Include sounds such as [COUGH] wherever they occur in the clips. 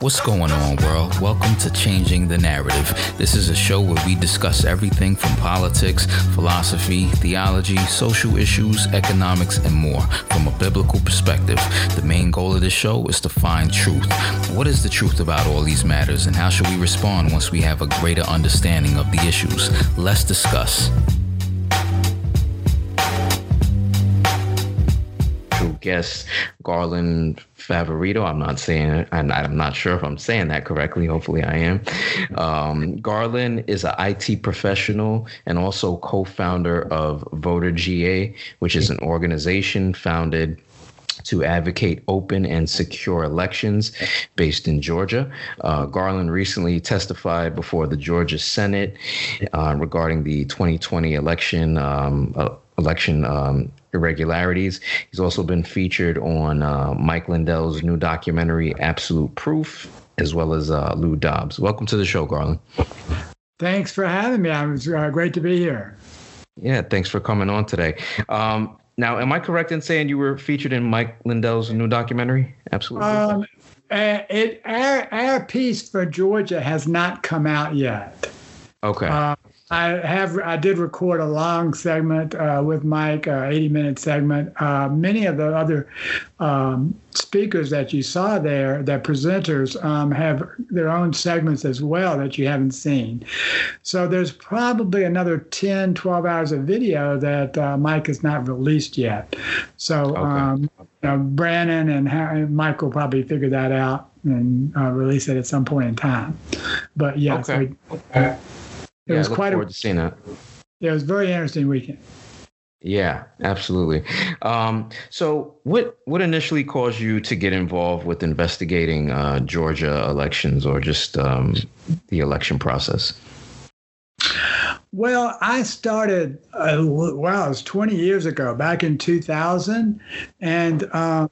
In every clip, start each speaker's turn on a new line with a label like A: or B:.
A: What's going on, world? Welcome to Changing the Narrative. This is a show where we discuss everything from politics, philosophy, theology, social issues, economics, and more from a biblical perspective. The main goal of this show is to find truth. What is the truth about all these matters, and how should we respond once we have a greater understanding of the issues? Let's discuss. Guest Garland Favorito. I'm not saying, and I'm not sure if I'm saying that correctly. Hopefully, I am. Um, Garland is an IT professional and also co-founder of Voter GA, which is an organization founded to advocate open and secure elections based in Georgia. Uh, Garland recently testified before the Georgia Senate uh, regarding the 2020 election. Um, uh, election um, irregularities. He's also been featured on uh, Mike Lindell's new documentary, Absolute Proof, as well as uh, Lou Dobbs. Welcome to the show, Garland.
B: Thanks for having me. It's uh, great to be here.
A: Yeah, thanks for coming on today. Um, now, am I correct in saying you were featured in Mike Lindell's new documentary? Absolutely. Um,
B: uh, it, our, our piece for Georgia has not come out yet.
A: Okay. Uh,
B: I have I did record a long segment uh, with Mike, uh, 80 minute segment. Uh, many of the other um, speakers that you saw there, the presenters, um, have their own segments as well that you haven't seen. So there's probably another 10, 12 hours of video that uh, Mike has not released yet. So okay. um, you know, Brandon and, Harry, Mike will probably figure that out and uh, release it at some point in time. But yes.
A: Okay.
B: We,
A: it yeah, was quite forward a, to seeing it.
B: Yeah, it was a very interesting weekend.
A: Yeah, absolutely. Um, so, what what initially caused you to get involved with investigating uh, Georgia elections or just um, the election process?
B: Well, I started, uh, wow, it was 20 years ago, back in 2000. And um,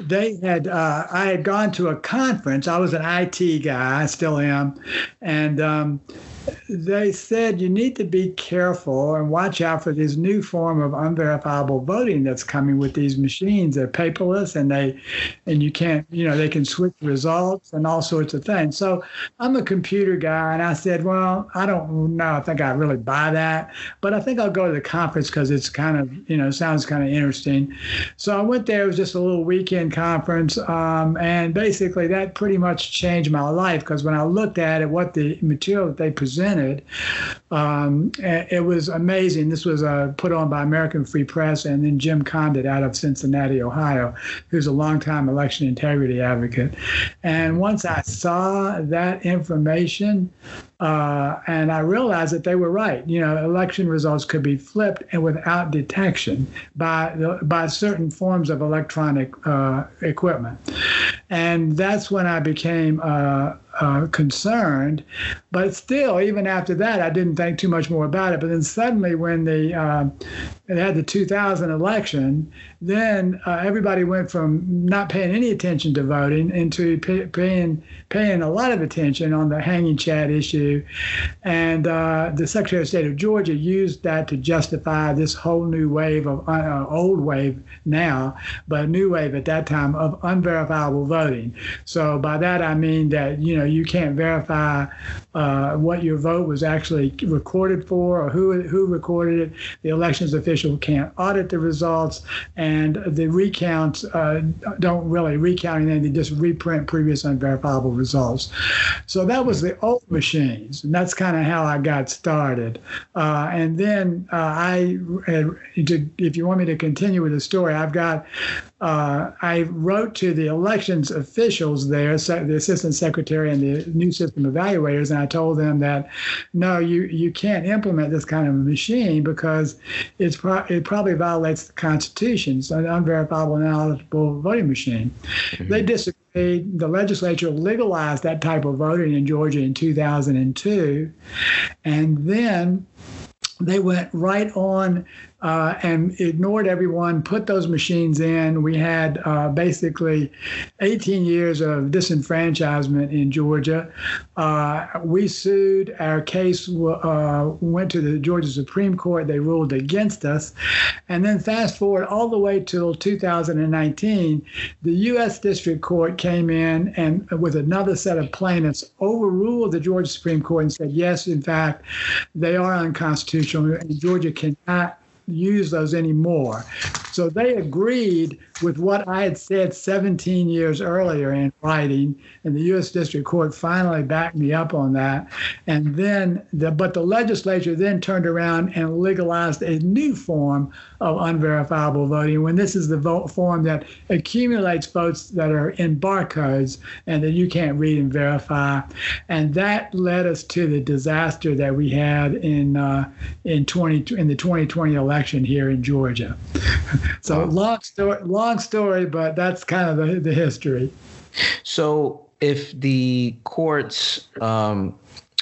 B: they had, uh, I had gone to a conference. I was an IT guy, I still am. And um, they said you need to be careful and watch out for this new form of unverifiable voting that's coming with these machines. They're paperless and they and you can't, you know, they can switch results and all sorts of things. So I'm a computer guy and I said, well, I don't know. I think I really buy that, but I think I'll go to the conference because it's kind of, you know, sounds kind of interesting. So I went there. It was just a little weekend conference. Um, and basically that pretty much changed my life because when I looked at it, what the material that they presented presented. Um, it was amazing. This was uh, put on by American Free Press and then Jim Condit out of Cincinnati, Ohio, who's a longtime election integrity advocate. And once I saw that information, uh, and I realized that they were right. You know, election results could be flipped and without detection by by certain forms of electronic uh, equipment, and that's when I became uh, uh, concerned. But still, even after that, I didn't think too much more about it. But then suddenly, when they, they had the 2000 election, then uh, everybody went from not paying any attention to voting into pay, paying paying a lot of attention on the hanging Chad issue, and uh, the Secretary of State of Georgia used that to justify this whole new wave of uh, old wave now, but new wave at that time of unverifiable voting. So by that I mean that you know you can't verify uh, what your vote was actually recorded for or who who recorded it. The elections official can't audit the results, and the recounts uh, don't really recount anything; they just reprint previous unverifiable results. So that was the old machines, and that's kind of how I got started. Uh, and then uh, I, if you want me to continue with the story, I've got uh, I wrote to the elections officials there, the assistant secretary and the new system evaluators, and I told them that no, you you can't implement this kind of a machine because it's pro- it probably violates the Constitution. It's an unverifiable and ineligible voting machine. Mm-hmm. They disagreed. The legislature legalized that type of voting in Georgia in 2002, and then they went right on uh, and ignored everyone, put those machines in. We had uh, basically 18 years of disenfranchisement in Georgia. Uh, we sued. Our case uh, went to the Georgia Supreme Court. They ruled against us. And then fast forward all the way till 2019, the U.S. District Court came in and with another set of plaintiffs overruled the Georgia Supreme Court and said, yes, in fact, they are unconstitutional and Georgia cannot use those anymore. So they agreed with what I had said 17 years earlier in writing, and the U.S. District Court finally backed me up on that. And then, the, but the legislature then turned around and legalized a new form of unverifiable voting. When this is the vote form that accumulates votes that are in barcodes and that you can't read and verify, and that led us to the disaster that we had in uh, in 20 in the 2020 election here in Georgia. so long story, long story, but that's kind of the, the history.
A: So if the courts um,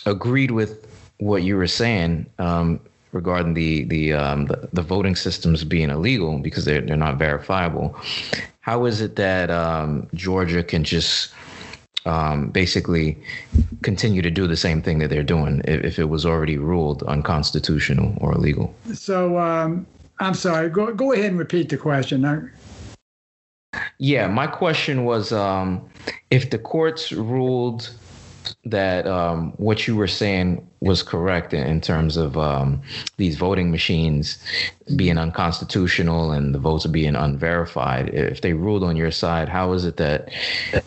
A: agreed with what you were saying um, regarding the the, um, the, the voting systems being illegal because they're they're not verifiable, how is it that um, Georgia can just um, basically continue to do the same thing that they're doing if, if, it was already ruled unconstitutional or illegal?
B: So um, I'm sorry. Go go ahead and repeat the question.
A: Yeah, my question was um, if the courts ruled that um, what you were saying was correct in, terms of um, these voting machines being unconstitutional and the votes being unverified. If they ruled on your side, how is it that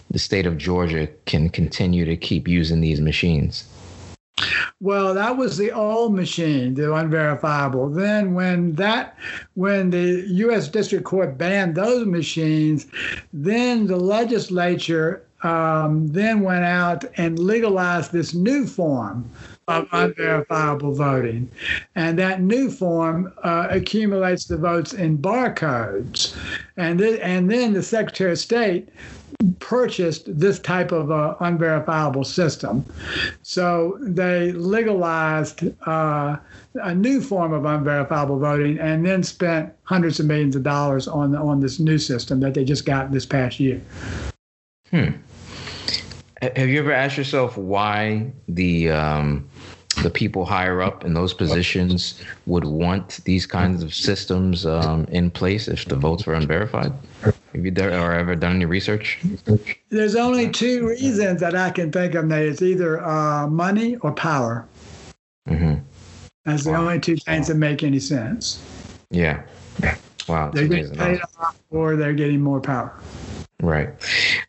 A: the state of Georgia can continue to keep using these machines?
B: Well, that was the old machine, the unverifiable. Then when that when the US District Court banned those machines, then the legislature um, then went out and legalized this new form of unverifiable voting. And that new form uh, accumulates the votes in barcodes. And, th- and then the Secretary of State purchased this type of uh, unverifiable system. So they legalized uh, a new form of unverifiable voting and then spent hundreds of millions of dollars on, on this new system that they just got this past year.
A: Hmm. Have you ever asked yourself why the um, the people higher up in those positions would want these kinds of systems um, in place if the votes were unverified? Have you done, or ever done any research?
B: There's only two reasons that I can think of. Nate. It's either uh, money or power. Mm-hmm. That's the wow. only two things that make any sense.
A: Yeah. Wow.
B: They're getting paid off or they're getting more power.
A: Right.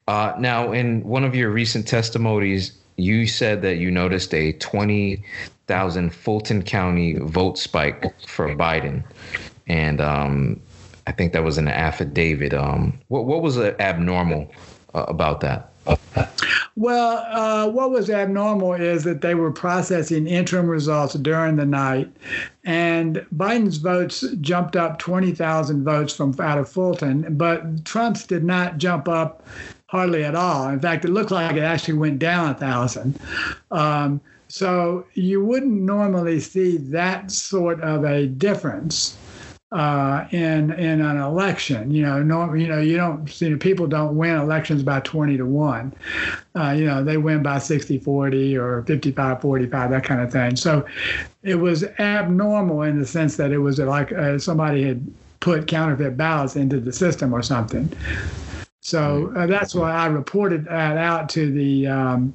A: Uh, now, in one of your recent testimonies, you said that you noticed a 20,000 Fulton County vote spike for Biden. And um, I think that was an affidavit. Um, what, what was abnormal uh, about that?
B: Well, uh, what was abnormal is that they were processing interim results during the night, and Biden's votes jumped up 20,000 votes from out of Fulton, but Trump's did not jump up hardly at all. In fact, it looked like it actually went down a thousand. Um, so you wouldn't normally see that sort of a difference uh, in in an election. You know, no, you know, you don't, you know, people don't win elections by 20 to one. Uh, you know, they win by 60 40 or 55 45, that kind of thing. So it was abnormal in the sense that it was like uh, somebody had put counterfeit ballots into the system or something. So uh, that's why I reported that out to the um,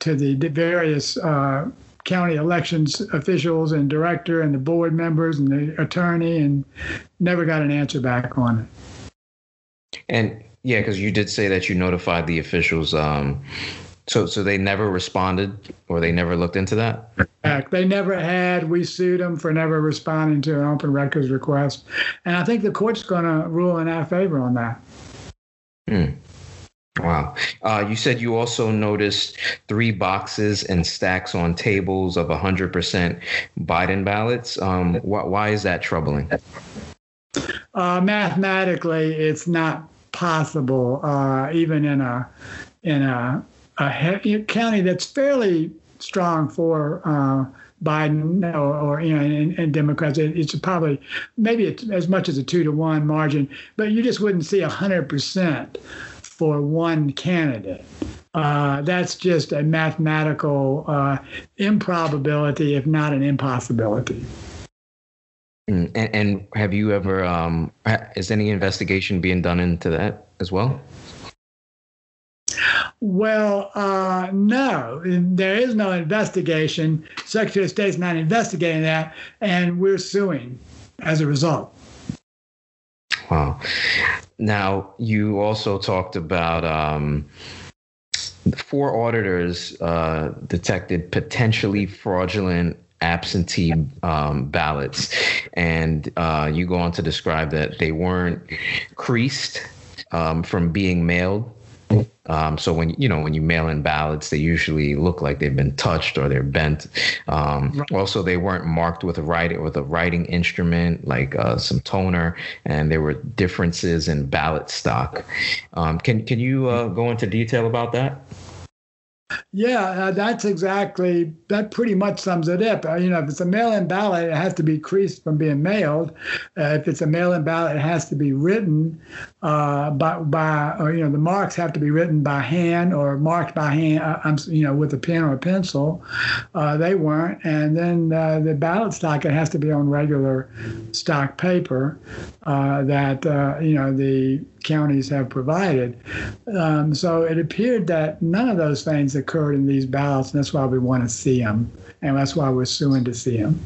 B: to the various uh, county elections officials and director and the board members and the attorney and never got an answer back on
A: it. And yeah, because you did say that you notified the officials. Um, so, so they never responded, or they never looked into that.
B: They never had. We sued them for never responding to an open records request, and I think the court's going to rule in our favor on that.
A: Hmm. Wow. Uh, you said you also noticed three boxes and stacks on tables of 100% Biden ballots. Um, wh- why is that troubling?
B: Uh, mathematically, it's not possible, uh, even in a in a, a county that's fairly strong for uh, Biden or, or you know, and, and Democrats. It's probably maybe it's as much as a two to one margin, but you just wouldn't see hundred percent for one candidate. Uh, that's just a mathematical uh, improbability, if not an impossibility.
A: Mm, and, and have you ever? Um, is any investigation being done into that as well?
B: Well, uh, no, there is no investigation. Secretary of State's not investigating that, and we're suing as a result.
A: Wow. Now, you also talked about um, four auditors uh, detected potentially fraudulent absentee um, ballots, and uh, you go on to describe that they weren't creased um, from being mailed um, so when you know when you mail in ballots, they usually look like they've been touched or they're bent. Um, right. Also, they weren't marked with a writing with a writing instrument like uh, some toner, and there were differences in ballot stock. Um, can can you uh, go into detail about that?
B: Yeah, uh, that's exactly that. Pretty much sums it up. Uh, you know, if it's a mail-in ballot, it has to be creased from being mailed. Uh, if it's a mail-in ballot, it has to be written uh, by by or you know the marks have to be written by hand or marked by hand. Uh, I'm you know with a pen or a pencil. Uh, they weren't, and then the ballot stock it has to be on regular stock paper that you know the counties have provided. Um, so it appeared that none of those things occurred in these ballots, and that's why we want to see them, and that's why we're suing to see them.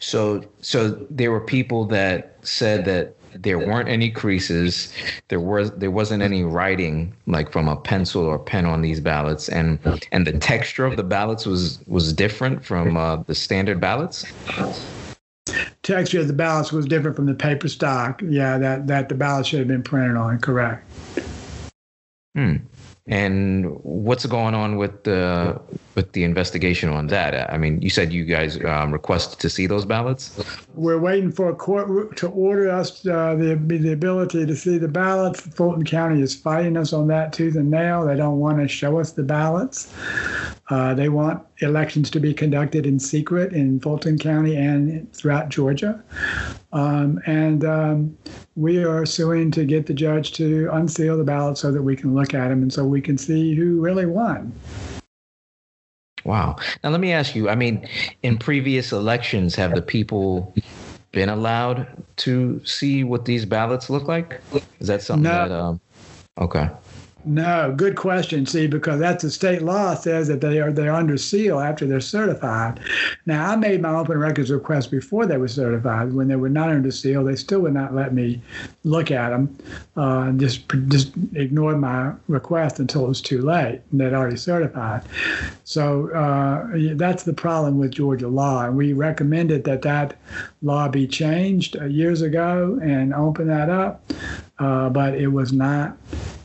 A: So, so there were people that said that there weren't any creases, there was there wasn't any writing like from a pencil or pen on these ballots, and and the texture of the ballots was was different from uh, the standard ballots
B: texture of the ballots was different from the paper stock. Yeah, that that the ballot should have been printed on. Correct.
A: Hmm. And what's going on with the with the investigation on that? I mean, you said you guys um, requested to see those ballots.
B: We're waiting for a court to order us uh, the the ability to see the ballots. Fulton County is fighting us on that tooth and nail. They don't want to show us the ballots. Uh, they want elections to be conducted in secret in Fulton County and throughout Georgia. Um, and um, we are suing to get the judge to unseal the ballot so that we can look at them and so we can see who really won.
A: Wow. Now, let me ask you I mean, in previous elections, have the people been allowed to see what these ballots look like? Is that something no. that. Um, okay.
B: No, good question. See, because that's the state law says that they are they're under seal after they're certified. Now, I made my open records request before they were certified. When they were not under seal, they still would not let me look at them. Uh, just just ignored my request until it was too late. And they'd already certified. So uh, that's the problem with Georgia law, and we recommended that that law be changed uh, years ago and open that up, uh, but it was not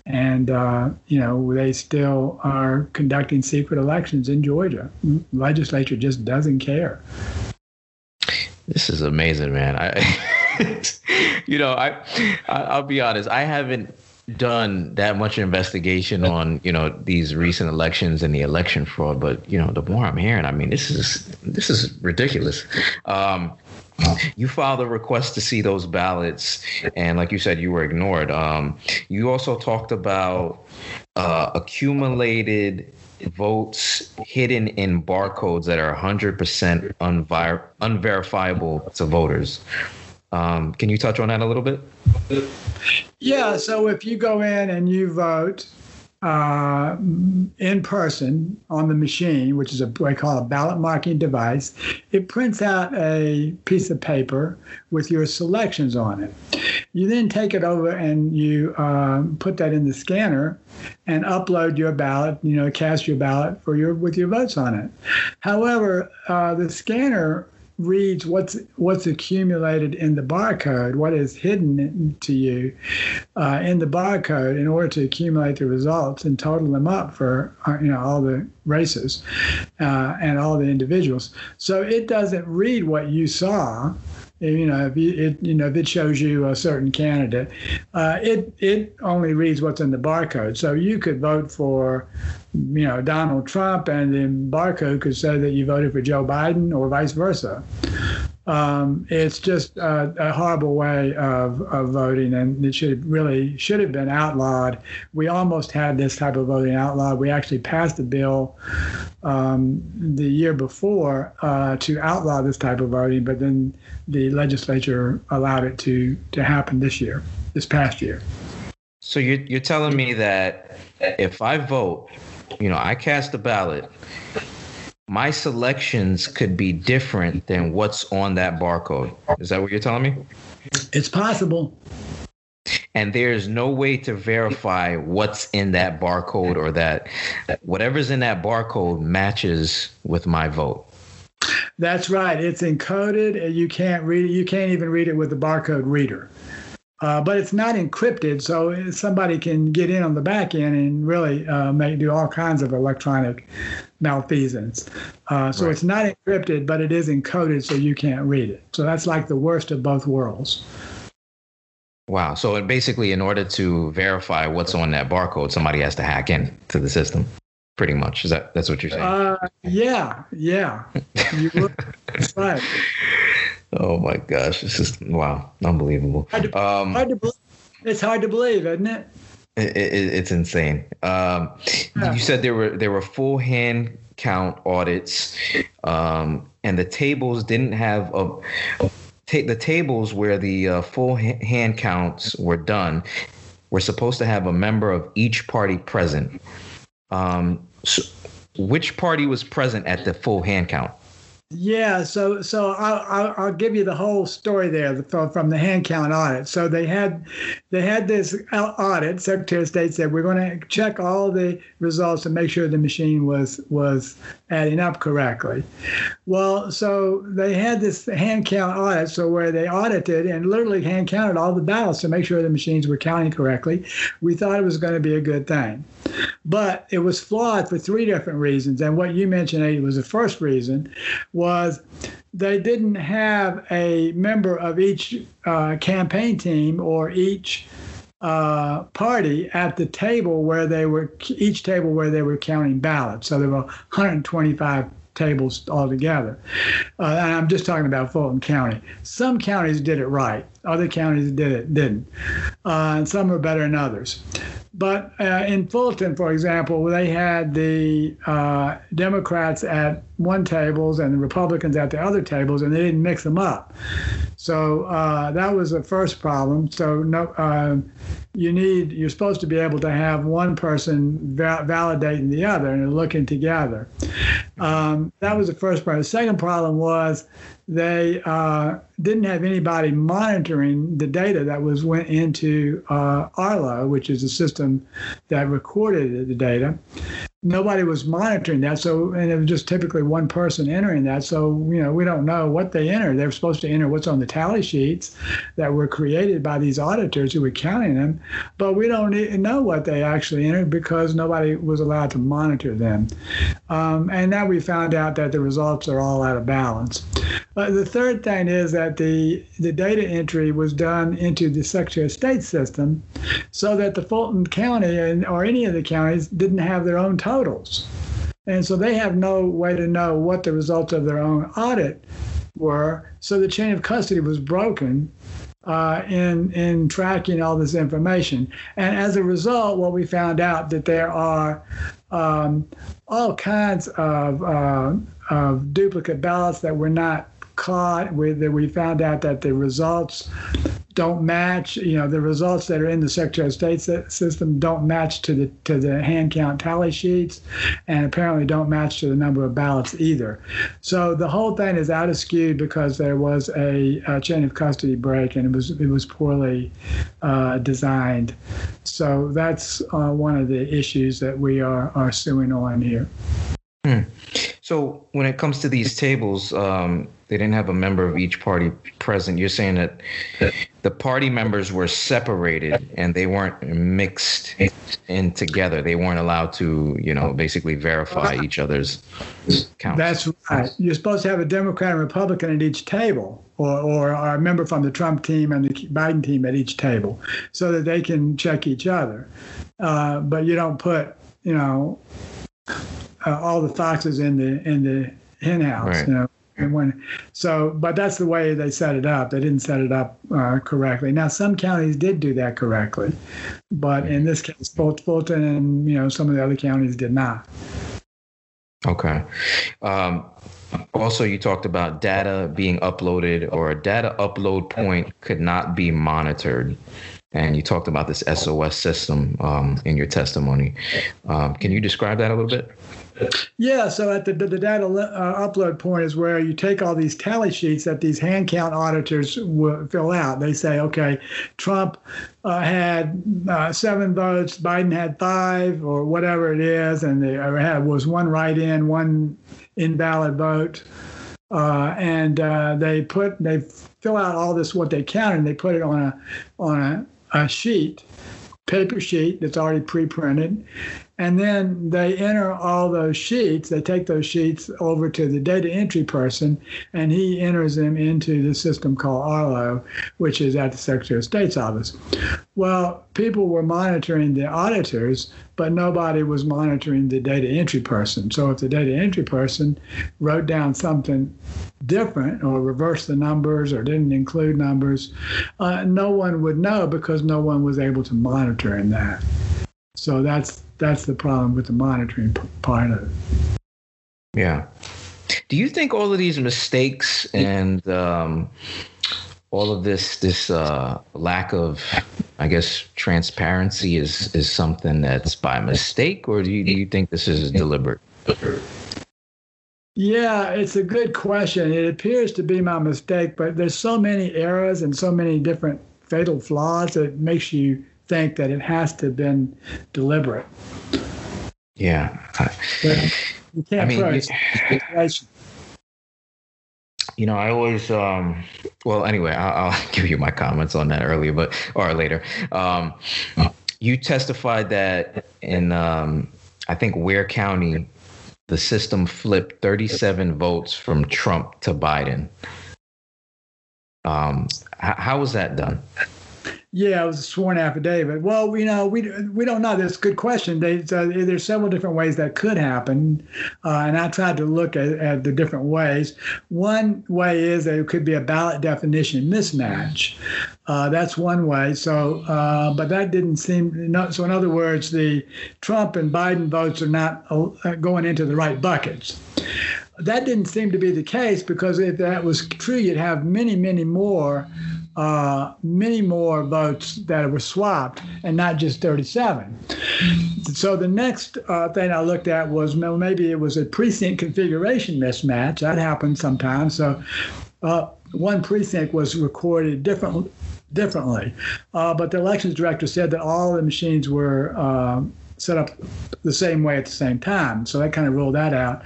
B: and uh, you know they still are conducting secret elections in Georgia. Legislature just doesn't care.
A: This is amazing, man. I, [LAUGHS] you know, I, I'll be honest. I haven't done that much investigation on you know these recent elections and the election fraud, but you know the more I'm hearing, I mean this is this is ridiculous. Um, [LAUGHS] you filed a request to see those ballots, and like you said, you were ignored. Um, you also talked about uh, accumulated votes hidden in barcodes that are 100% unver- unverifiable to voters. Um, can you touch on that a little bit?
B: Yeah. So if you go in and you vote uh, in person on the machine, which is a what I call a ballot marking device. It prints out a piece of paper with your selections on it. You then take it over and you uh, put that in the scanner and upload your ballot. You know, cast your ballot for your with your votes on it. However, uh, the scanner reads what's what's accumulated in the barcode, what is hidden to you uh, in the barcode, in order to accumulate the results and total them up for uh, you know all the races uh, and all the individuals. So it doesn't read what you saw. You know, if it, you know, if it shows you a certain candidate, uh, it it only reads what's in the barcode. So you could vote for, you know, Donald Trump, and the barcode could say that you voted for Joe Biden, or vice versa. Um, it's just a, a, horrible way of, of voting, and it should really should have been outlawed. We almost had this type of voting outlawed. We actually passed a bill um, the year before uh, to outlaw this type of voting, but then the legislature allowed it to to happen this year, this past year.
A: So you're you're telling me that if I vote, you know, I cast a ballot my selections could be different than what's on that barcode. Is that what you're telling me?
B: It's possible.
A: And there's no way to verify what's in that barcode or that whatever's in that barcode matches with my vote.
B: That's right. It's encoded and you can't read it. You can't even read it with the barcode reader. Uh, but it's not encrypted, so somebody can get in on the back end and really uh, make do all kinds of electronic malfeasance. Uh, so right. it's not encrypted, but it is encoded, so you can't read it. So that's like the worst of both worlds.
A: Wow. So basically, in order to verify what's on that barcode, somebody has to hack in to the system. Pretty much. Is that that's what you're saying? Uh,
B: yeah. Yeah. You look, right. [LAUGHS]
A: Oh my gosh, it's just wow, unbelievable.
B: Hard to, um, hard to believe. It's hard to believe, isn't it?
A: it, it it's insane. Um, yeah. You said there were there were full hand count audits, um, and the tables didn't have a. Ta- the tables where the uh, full ha- hand counts were done were supposed to have a member of each party present. Um, so which party was present at the full hand count?
B: Yeah, so so I'll, I'll, give you the whole story there from, from the hand count audit. So they had they had this audit. Secretary of State said we're going to check all the results and make sure the machine was was adding up correctly. Well, so they had this hand count audit, so where they audited and literally hand counted all the ballots to make sure the machines were counting correctly. We thought it was going to be a good thing. But it was flawed for three different reasons. And what you mentioned, Eddie, was the first reason they didn't have a member of each uh, campaign team or each uh, party at the table where they were each table where they were counting ballots. So there were 125 tables altogether. Uh, and I'm just talking about Fulton County. Some counties did it right. Other counties did it didn't. Uh, and some are better than others. But uh, in Fulton, for example, they had the uh, Democrats at one tables and the Republicans at the other tables, and they didn't mix them up. So uh, that was the first problem. So no, uh, you need you're supposed to be able to have one person va- validating the other and looking together. Um, that was the first problem. The second problem was they uh, didn't have anybody monitoring the data that was went into uh, Arlo, which is a system that recorded the data nobody was monitoring that. So, and it was just typically one person entering that. So, you know, we don't know what they entered. They're supposed to enter what's on the tally sheets that were created by these auditors who were counting them, but we don't know what they actually entered because nobody was allowed to monitor them. Um, and now we found out that the results are all out of balance. Uh, the third thing is that the the data entry was done into the Secretary of State system, so that the Fulton County and or any of the counties didn't have their own totals, and so they have no way to know what the results of their own audit were. So the chain of custody was broken uh, in in tracking all this information. And as a result, what we found out that there are um, all kinds of, uh, of duplicate ballots that were not caught with that we found out that the results don't match you know the results that are in the secretary of state system don't match to the to the hand count tally sheets and apparently don't match to the number of ballots either. So the whole thing is out of skew because there was a, a chain of custody break and it was it was poorly uh, designed. So that's uh, one of the issues that we are are suing on here.
A: Hmm. so when it comes to these tables um, they didn't have a member of each party present. You're saying that the party members were separated and they weren't mixed in together. They weren't allowed to, you know, basically verify each other's counts.
B: That's right. You're supposed to have a Democrat and Republican at each table. or, or a member from the Trump team and the Biden team at each table so that they can check each other. Uh, but you don't put, you know, uh, all the foxes in the in the hen house, right. you know. And when, so, but that's the way they set it up. They didn't set it up uh, correctly. Now, some counties did do that correctly, but in this case, both Fulton and you know some of the other counties did not.
A: Okay. Um, also, you talked about data being uploaded or a data upload point could not be monitored. And you talked about this SOS system um, in your testimony. Um, can you describe that a little bit?
B: Yeah, so at the, the, data uh, upload point is where you take all these tally sheets that these hand count auditors will fill out. They say, okay, Trump uh, had uh, seven votes, Biden had five, or whatever it is, and there had was one write-in, one invalid vote, uh, and uh, they put they fill out all this what they counted, and they put it on a on a, a sheet paper sheet that's already pre-printed and then they enter all those sheets. They take those sheets over to the data entry person, and he enters them into the system called Arlo, which is at the Secretary of State's office. Well, people were monitoring the auditors, but nobody was monitoring the data entry person. So if the data entry person wrote down something different or reversed the numbers or didn't include numbers, uh, no one would know because no one was able to monitor in that. So that's that's the problem with the monitoring part of it.
A: Yeah. Do you think all of these mistakes and um, all of this this uh, lack of, I guess, transparency is is something that's by mistake, or do you, do you think this is deliberate?
B: Yeah, it's a good question. It appears to be my mistake, but there's so many errors and so many different fatal flaws that it makes you think that it has to have been deliberate.
A: Yeah.
B: you can't I mean, you,
A: you know, I always, um, well, anyway, I'll, I'll, [LAUGHS] give you my comments on that earlier, but, or later. Um, you testified that in, um, I think, Ware County, the system flipped 37 votes from Trump to Biden. Um, how was that done?
B: Yeah, it was a sworn affidavit. Well, you know, we we don't know. That's a good question. They, uh, there's several different ways that could happen, uh, and I tried to look at, at, the different ways. One way is that it could be a ballot definition mismatch. Uh, that's one way. So, uh, but that didn't seem. Not, so, in other words, the Trump and Biden votes are not uh, going into the right buckets. That didn't seem to be the case because if that was true, you'd have many, many more uh, many more votes that were swapped and not just 37. So the next uh, thing I looked at was maybe it was a precinct configuration mismatch. That happens sometimes. So uh, one precinct was recorded different, differently, uh, but the elections director said that all the machines were uh, set up the same way at the same time. So that kind of ruled that out.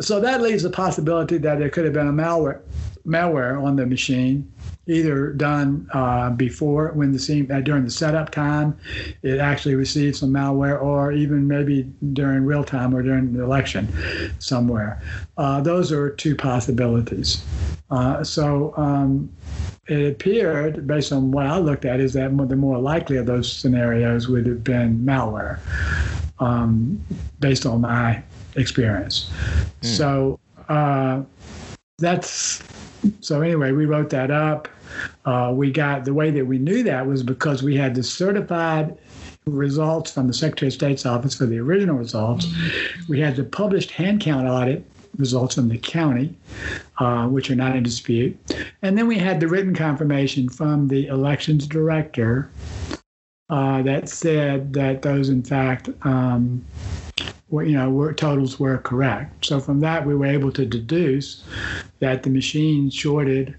B: So that leaves the possibility that there could have been a malware malware on the machine either done uh, before when the scene uh, during the setup time it actually received some malware or even maybe during real time or during the election somewhere. Uh, those are two possibilities. Uh, so um, it appeared based on what i looked at is that the more likely of those scenarios would have been malware um, based on my experience. Mm. so uh, that's so anyway, we wrote that up. Uh, we got the way that we knew that was because we had the certified results from the Secretary of State's office for the original results. We had the published hand count audit results from the county, uh, which are not in dispute. And then we had the written confirmation from the elections director uh, that said that those, in fact, um, you know, were, totals were correct. So from that, we were able to deduce that the machine shorted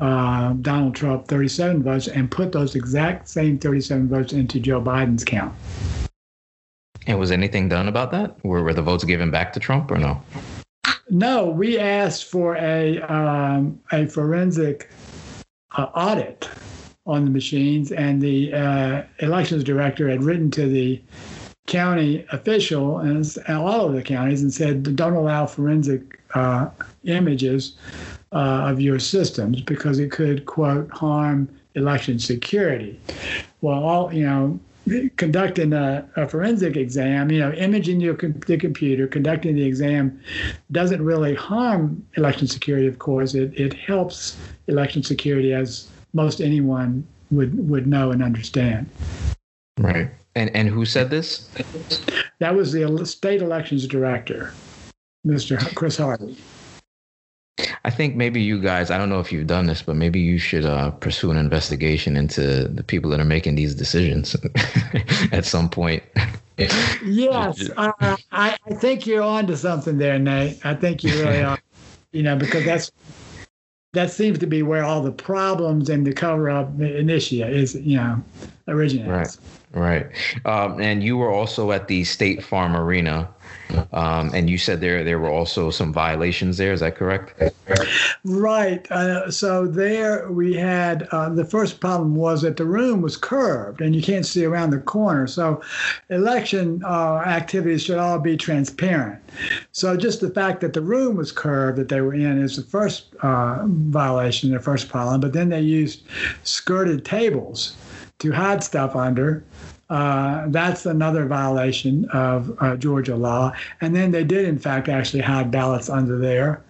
B: uh, Donald Trump 37 votes and put those exact same 37 votes into Joe Biden's count.
A: And was anything done about that? Were, were the votes given back to Trump or no?
B: No, we asked for a um, a forensic uh, audit on the machines, and the uh, elections director had written to the county official and, all of the counties and said, don't allow forensic uh, images uh, of your systems because it could quote harm election security. Well, all you know, conducting a, a, forensic exam, you know, imaging your the computer, conducting the exam doesn't really harm election security, of course. It, it helps election security as most anyone would, would know and understand.
A: Right. And, and who said this?
B: That was the state elections director, Mr. Chris Harvey.
A: I think maybe you guys, I don't know if you've done this, but maybe you should uh, pursue an investigation into the people that are making these decisions [LAUGHS] at some point.
B: yes, uh, I, I think you're on to something there, Nate. I think you really are. You know, because that's that seems to be where all the problems and the cover up initiate is, you know, originates.
A: Right, right. Um, and you were also at the State Farm Arena um, and you said there there were also some violations there. Is that correct?
B: Right. Uh, so there we had uh, the first problem was that the room was curved and you can't see around the corner. So election uh, activities should all be transparent. So just the fact that the room was curved that they were in is the first uh, violation, the first problem. But then they used skirted tables to hide stuff under. Uh, that's another violation of uh, Georgia law. And then they did, in fact, actually hide ballots under there,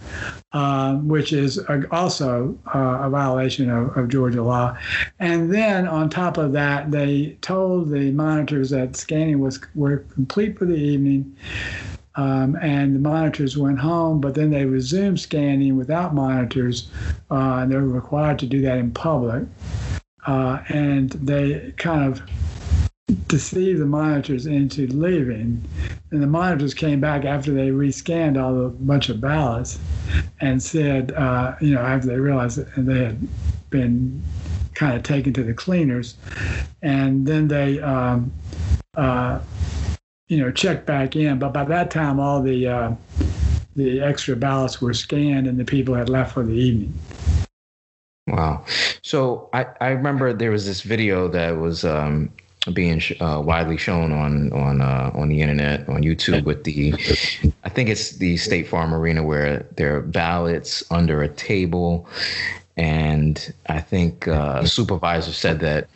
B: uh, which is also uh, a violation of, of, Georgia law. And then on top of that, they told the monitors that scanning was were complete for the evening. Um, and the monitors went home, but then they resumed scanning without monitors, uh, and they were required to do that in public. Uh, and they kind of deceived the monitors into leaving. And the monitors came back after they rescanned all the bunch of ballots and said, uh, you know, after they realized that they had been kind of taken to the cleaners, and then they, um, uh, you know, checked back in. But by that time, all the uh, the extra ballots were scanned, and the people had left for the evening.
A: Wow. So I, I remember there was this video that was um, being uh, widely shown on on uh, on the internet on YouTube with the I think it's the State Farm Arena where there are ballots under a table. And I think uh, supervisor said that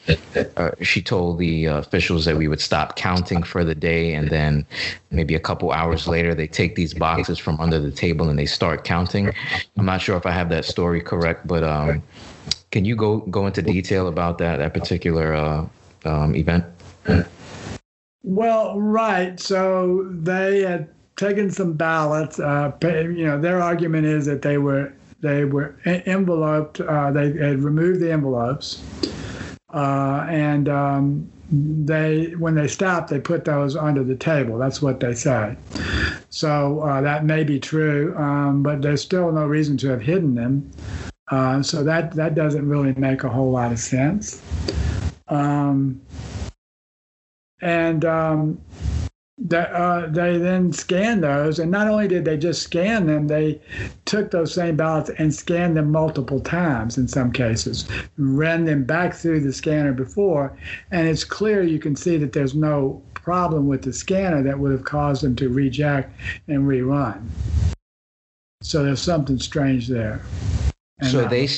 A: uh, she told the officials that we would stop counting for the day, and then maybe a couple hours later they take these boxes from under the table and they start counting. I'm not sure if I have that story correct, but um, can you go go into detail about that that particular uh, um, event?
B: Well, right. So they had taken some ballots. Uh, you know, their argument is that they were they were enveloped. Uh, they had removed the envelopes, uh, and um, they when they stopped, they put those under the table. That's what they say. So uh, that may be true, um, but there's still no reason to have hidden them. Uh, so that that doesn't really make a whole lot of sense. Um, and um, uh, they then scanned those. And not only did they just scan them, they took those same ballots and scanned them multiple times in some cases, ran them back through the scanner before. And it's clear you can see that there's no problem with the scanner that would have caused them to reject and rerun. So there's something strange there.
A: And so they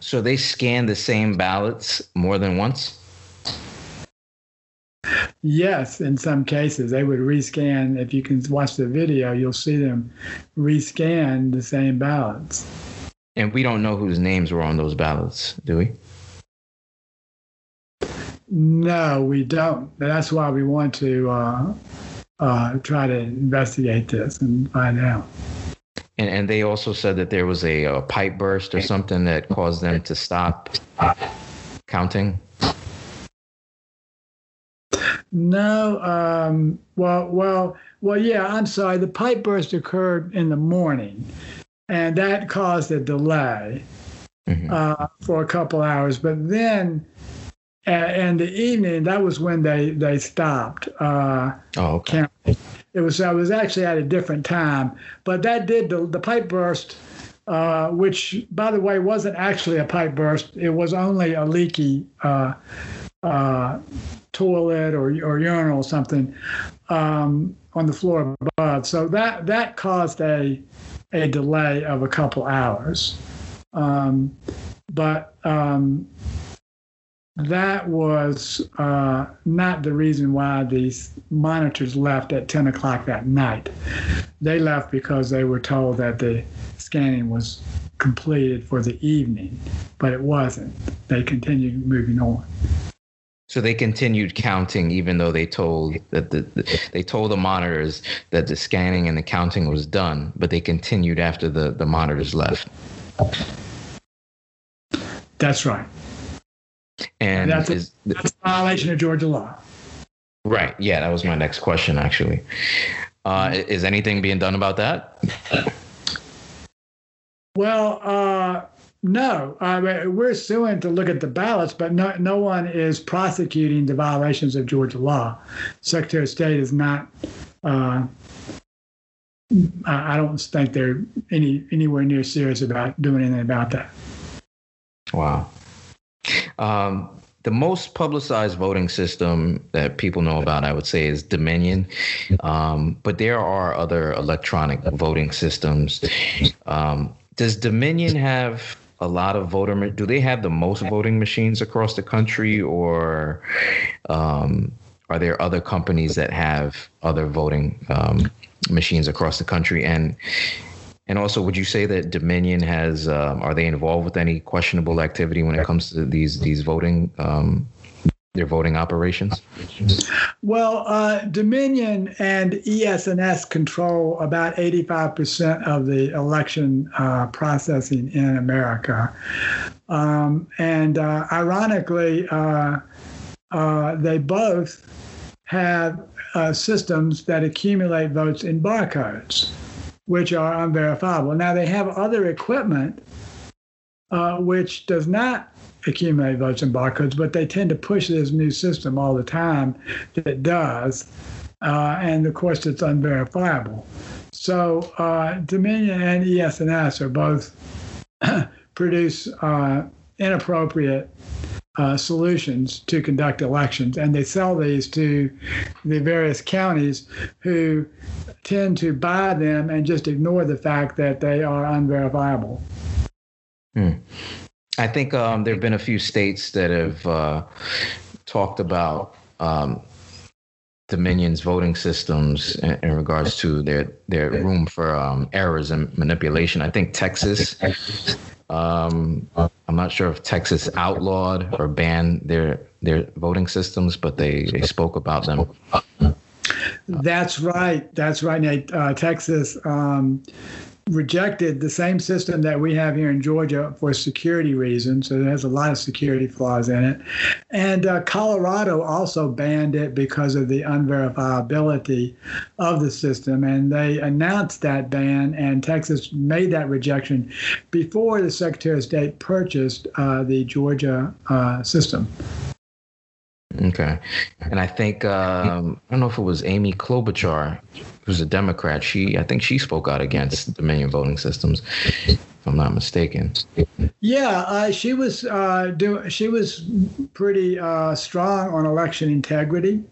A: so they scan the same ballots more than once?
B: Yes, in some cases they would rescan. If you can watch the video, you'll see them rescan the same ballots.
A: And we don't know whose names were on those ballots, do we?
B: No, we don't. That's why we want to uh, uh, try to investigate this and find out.
A: And, and they also said that there was a, a pipe burst or something that caused them to stop counting.
B: No, um, well, well, well, yeah. I'm sorry. The pipe burst occurred in the morning, and that caused a delay mm-hmm. uh, for a couple hours. But then, in the evening, that was when they they stopped. Uh,
A: oh, okay.
B: Counting. It was I was actually at a different time, but that did the, the pipe burst. Uh, which, by the way, wasn't actually a pipe burst. It was only a leaky uh, uh, toilet or, or urinal or something um, on the floor above so that that caused a a delay of a couple hours, um, but um, that was uh, not the reason why these monitors left at 10 o'clock that night. They left because they were told that the scanning was completed for the evening, but it wasn't. They continued moving on.
A: So they continued counting, even though they told that the, the, they told the monitors that the scanning and the counting was done, but they continued after the, the monitors left.
B: That's right.
A: And
B: that's,
A: is,
B: a, that's a violation of Georgia law.
A: Right. Yeah, that was my next question, actually. Uh, is anything being done about that?
B: Well, uh, no. I mean, we're suing to look at the ballots, but no, no one is prosecuting the violations of Georgia law. Secretary of State is not. Uh, I don't think they're any anywhere near serious about doing anything about that.
A: Wow. Um, the most publicized voting system that people know about, I would say, is Dominion. Um, but there are other electronic voting systems. Um, does Dominion have a lot of voter? Do they have the most voting machines across the country, or um, are there other companies that have other voting um, machines across the country? And and also, would you say that Dominion has um, are they involved with any questionable activity when it comes to these these voting um, their voting operations?
B: Well, uh, Dominion and ES&S control about 85% of the election uh, processing in America. Um, and uh, ironically, uh, uh, they both have uh, systems that accumulate votes in barcodes which are unverifiable. Now, they have other equipment which does not accumulate votes and barcodes, but they tend to push this new system all the time that does. Uh, and of course, it's unverifiable. So uh, Dominion and ES&S are both [CLEARS THROAT] produce uh, inappropriate uh, solutions to conduct elections, and they sell these to the various counties who tend to buy them and just ignore the fact that they are unverifiable.
A: Hmm. I think um, there have been a few states that have uh, talked about um, Dominion's voting systems in, in, regards to their their room for um, errors and manipulation. I think Texas. Um, I'm not sure if Texas outlawed or banned their their voting systems, but they, they spoke about them.
B: That's right. That's right. Uh, Texas um, rejected the same system that we have here in Georgia for security reasons. So it has a lot of security flaws in it. And uh, Colorado also banned it because of the unverifiability of the system. And they announced that ban, and Texas made that rejection before the Secretary of State purchased uh, the Georgia uh, system.
A: Okay, and I think um, I don't know if it was Amy Klobuchar, who's a Democrat. She, I think, she spoke out against Dominion voting systems, if I'm not mistaken.
B: Yeah, uh, she was uh, do, She was pretty uh, strong on election integrity.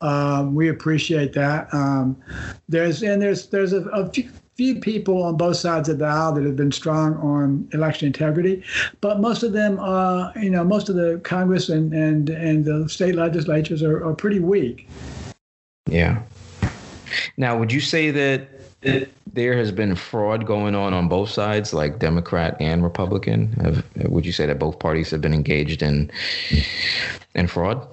B: Um, we appreciate that. Um, there's and there's there's a, a few, few people on both sides of the aisle that have been strong on election integrity, but most of them, uh, you know, most of the Congress and and and the state legislatures are, are pretty weak.
A: Yeah. Now, would you say that there has been fraud going on on both sides, like Democrat and Republican? Have, would you say that both parties have been engaged in in fraud?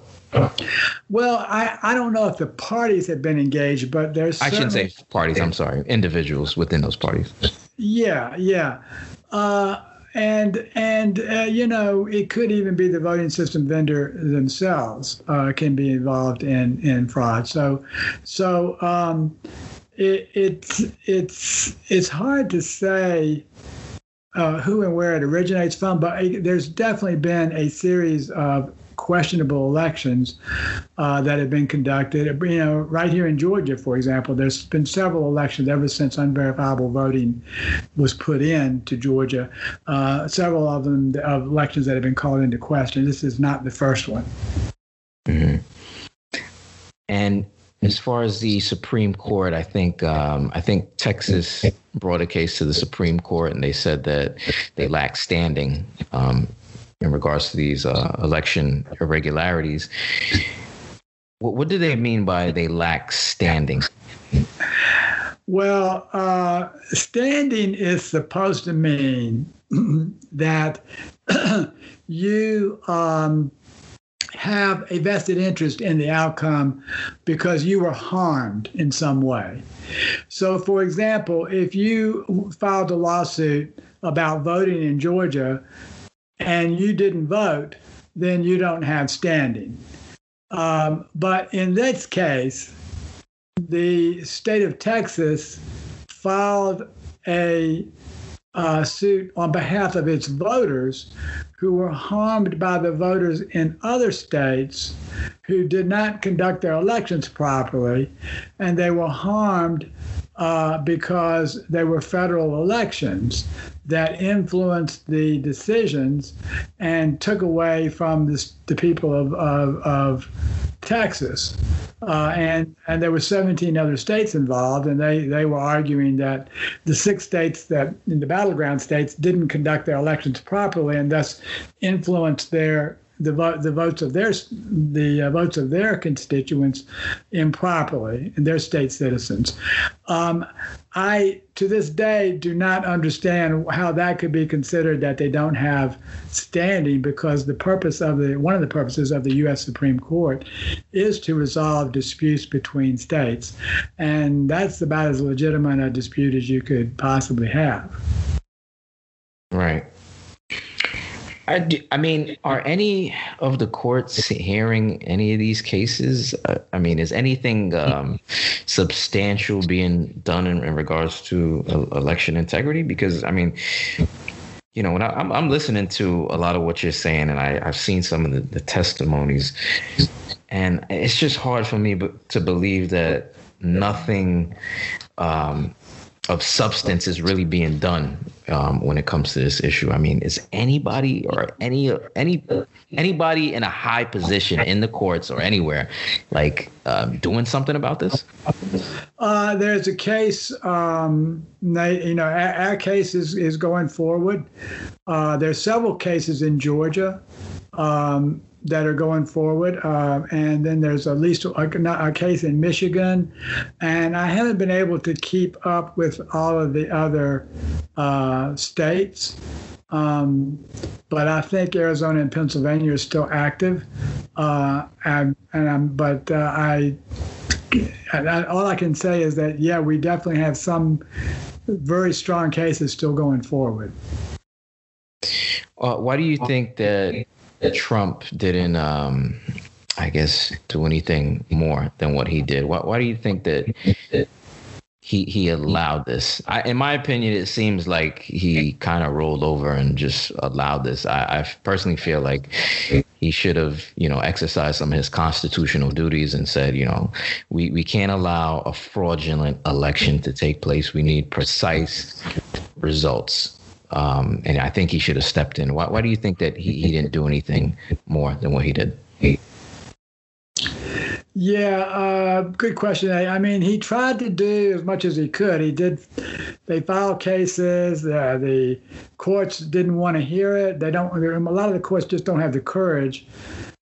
B: Well, I, I don't know if the parties have been engaged, but there's.
A: I shouldn't say parties. I'm sorry, individuals within those parties.
B: Yeah, yeah, uh, and and uh, you know it could even be the voting system vendor themselves uh, can be involved in in fraud. So, so um, it, it's it's it's hard to say. Uh, who and where it originates from, but there's definitely been a series of questionable elections uh, that have been conducted. You know, right here in Georgia, for example, there's been several elections ever since unverifiable voting was put in to Georgia. Uh, several of them of elections that have been called into question. This is not the first one.
A: Mm-hmm. And as far as the Supreme Court, I think um, I think Texas brought a case to the Supreme Court, and they said that they lack standing um, in regards to these uh, election irregularities. What, what do they mean by they lack standing?
B: Well, uh, standing is supposed to mean [CLEARS THROAT] that [CLEARS THROAT] you um, have a vested interest in the outcome because you were harmed in some way. So, for example, if you filed a lawsuit about voting in Georgia and you didn't vote, then you don't have standing. Um, but in this case, the state of Texas filed a uh, suit on behalf of its voters who were harmed by the voters in other states who did not conduct their elections properly, and they were harmed uh, because they were federal elections that influenced the decisions and took away from this, the people of, of, of Texas. Uh, and and there were 17 other states involved, and they, they were arguing that the six states that in the battleground states didn't conduct their elections properly, and thus influenced their the, vote, the votes of their the uh, votes of their constituents improperly and their state citizens. Um, I to this day do not understand how that could be considered that they don't have standing because the purpose of the one of the purposes of the U.S. Supreme Court is to resolve disputes between states, and that's about as legitimate a dispute as you could possibly have.
A: Right. I, do, I mean, are any of the courts hearing any of these cases? Uh, I mean, is anything um, substantial being done in, in regards to uh, election integrity? Because I mean, you know, when I, am I'm, listening to a lot of what you're saying, and I, I've seen some of the, the testimonies, and it's just hard for me to believe that nothing um, of substance is really being done um, when it comes to this issue. I mean, is anybody or any any anybody in a high position in the courts or anywhere like um, doing something about this?
B: Uh, there's a case. Um, you know, our, our, case is is going forward. Uh, there's several cases in Georgia. Um, that are going forward. Uh, and then there's at least a, a, case in Michigan. And I haven't been able to keep up with all of the other uh, states. Um, but I think Arizona and Pennsylvania are still active. Uh, and, and I'm, but uh, I, I, all I can say is that, yeah, we definitely have some very strong cases still going forward.
A: Uh, why do you think that Trump didn't, um, I guess, do anything more than what he did. Why, why do you think that he he allowed this? I, in my opinion, it seems like he kind of rolled over and just allowed this. I, I personally feel like he should have, you know, exercised some of his constitutional duties and said, you know, we, we can't allow a fraudulent election to take place. We need precise results. Um, and I think he should have stepped in. Why, why do you think that he, he didn't do anything more than what he did?
B: Yeah, uh, good question. I, I, mean, he tried to do as much as he could. He did. They filed cases. Uh, the courts didn't want to hear it. They don't. A lot of the courts just don't have the courage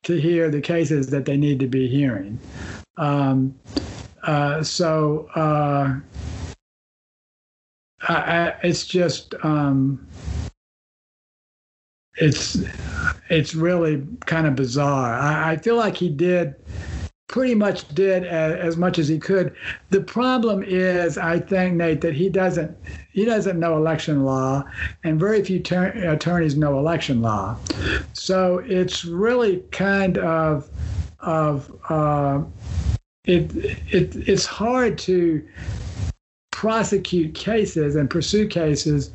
B: to hear the cases that they need to be hearing. Um, uh, so I, it's just um, it's it's really kind of bizarre. I, I, feel like he did pretty much did as, as, much as he could. The problem is, I think Nate that he doesn't he doesn't know election law, and very few ter- attorneys know election law. So it's really kind of of uh, it, it it's hard to prosecute cases and pursue cases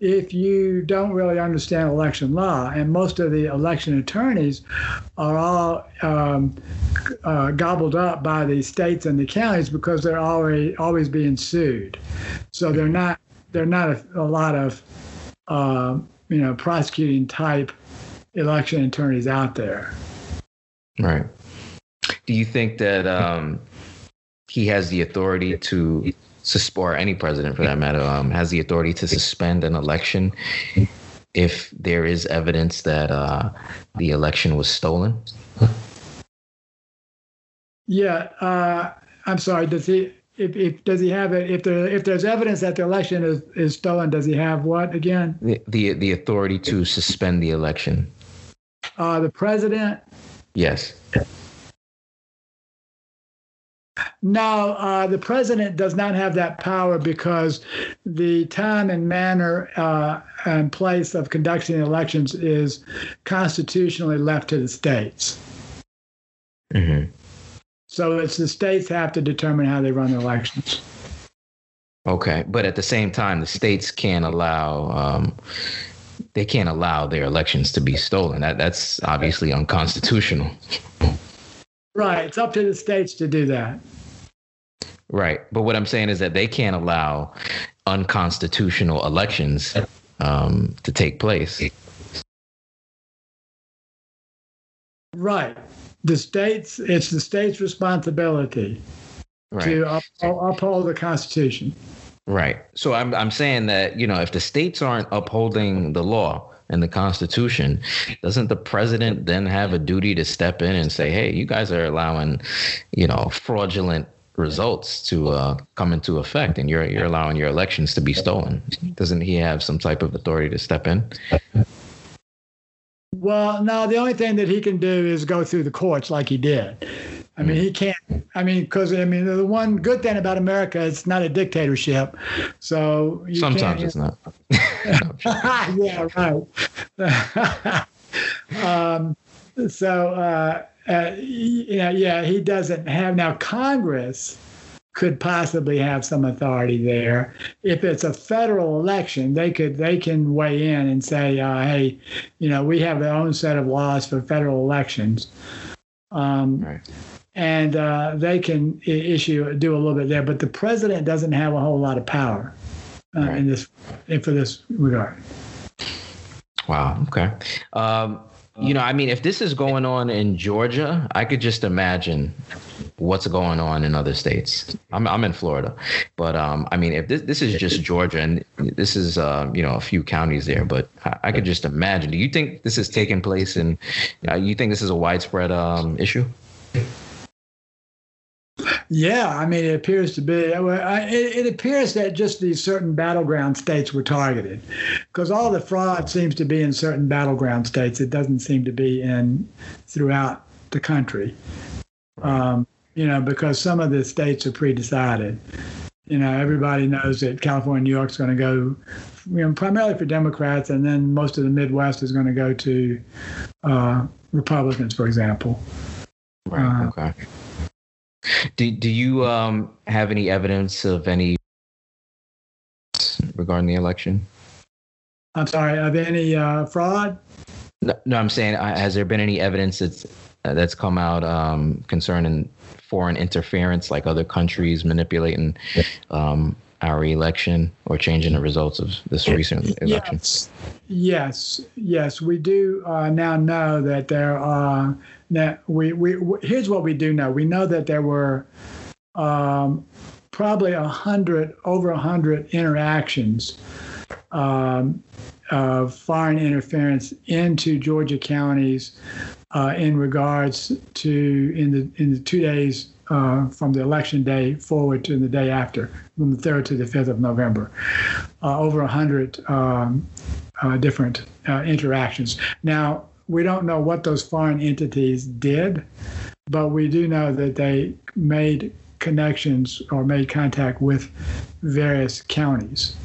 B: if you don't really understand election law. And most of the election attorneys are all um, uh, gobbled up by the states and the counties because they're already always being sued. So they're not they're not a, a lot of uh, you know prosecuting type election attorneys out there.
A: Right. Do you think that um, he has the authority to or any president for that matter, um, has the authority to suspend an election if there is evidence that uh, the election was stolen?
B: Yeah, uh, I'm sorry. Does he? If, if does he have it? If there if there's evidence that the election is, is stolen, does he have what again?
A: The the, the authority to suspend the election.
B: Uh, the president.
A: Yes.
B: No, uh, the president does not have that power because the time and manner uh, and place of conducting elections is constitutionally left to the states.
A: Mm-hmm.
B: So it's the states have to determine how they run the elections.
A: Okay, but at the same time, the states can't allow um, they can't allow their elections to be stolen. That that's obviously unconstitutional.
B: Right. It's up to the states to do that.
A: Right. But what I'm saying is that they can't allow unconstitutional elections um, to take place.
B: Right. The states, it's the state's responsibility
A: Right.
B: to uphold, uphold the Constitution.
A: Right. So I'm I'm saying that, you know, if the states aren't upholding the law and the Constitution, doesn't the president then have a duty to step in and say, "Hey, you guys are allowing, you know, fraudulent results to uh, come into effect, and you're you're allowing your elections to be stolen"? Doesn't he have some type of authority to step in?
B: Well, no, the only thing that he can do is go through the courts like he did. I mean, he can't. I mean, because I mean, the one good thing about America, it's not a dictatorship. So you
A: Sometimes it's not. [LAUGHS]
B: yeah, right. [LAUGHS] um, so, uh, uh, yeah, yeah, he doesn't have now. Congress could possibly have some authority there. If it's a federal election, they could they can weigh in and say, uh, hey, you know, we have our own set of laws for federal elections. Um,
A: Right.
B: and uh, they can issue do a little bit there, but the president doesn't have a whole lot of power uh,
A: Right.
B: in this in for this regard.
A: Wow. Okay. Um, you know, I mean, if this is going on in Georgia, I could just imagine what's going on in other states. I'm I'm in Florida, but um, I mean, if this this is just Georgia and this is uh, you know a few counties there, but I, I could just imagine. Do you think this is taking place in? Uh, you think this is a widespread um, issue?
B: Yeah, I mean, it appears to be. It, it appears that just these certain battleground states were targeted, because all the fraud seems to be in certain battleground states. It doesn't seem to be in throughout the country. Um, you know, because some of the states are pre-decided. You know, everybody knows that California, New York's going to go, you know, primarily for Democrats, and then most of the Midwest is going to go to uh, Republicans, for example.
A: Right.
B: Uh,
A: okay. Do Do you um, have any evidence of any regarding the election?
B: I'm sorry, of any uh, fraud?
A: No, no, I'm saying, uh, has there been any evidence that's uh, that's come out um, concerning foreign interference, like other countries manipulating um, our election or changing the results of this recent election?
B: Yes, yes, yes. We do uh, now know that there are. That we, we here's what we do know. We know that there were um, probably a hundred, over a hundred interactions um, of foreign interference into Georgia counties uh, in regards to in the in the two days uh, from the election day forward to the day after, from the third to the fifth of November, uh, over a hundred um, uh, different uh, interactions. Now we don't know what those foreign entities did, but we do know that they made connections or made contact with various counties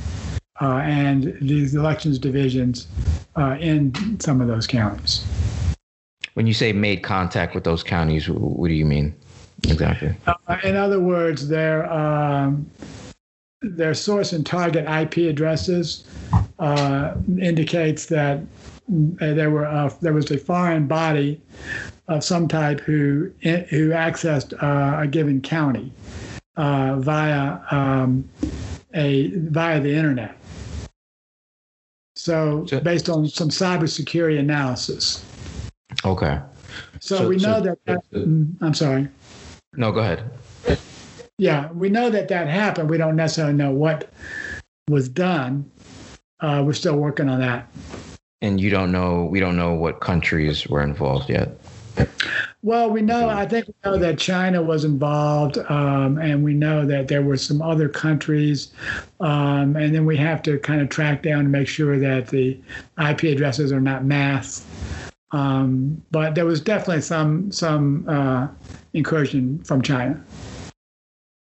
B: uh, and these elections divisions uh, in some of those counties.
A: When you say made contact with those counties, what do you mean exactly?
B: Uh, in other words, their um, their source and target IP addresses uh, indicates that there were uh, there was a foreign body of some type who who accessed uh, a given county uh, via um, a via the internet. So, based on some cybersecurity analysis,
A: Okay.
B: so,
A: So-
B: we know
A: so-
B: that, that. mm, I'm sorry.
A: No, go ahead.
B: yeah, we know that that happened. We don't necessarily know what was done. Uh, we're still working on that.
A: And you don't know, we don't know what countries were involved yet.
B: Well, we know, I think we know that China was involved, um, and we know that there were some other countries. Um, and then we have to kind of track down to make sure that the IP addresses are not masked. Um, but there was definitely some some uh, incursion from China.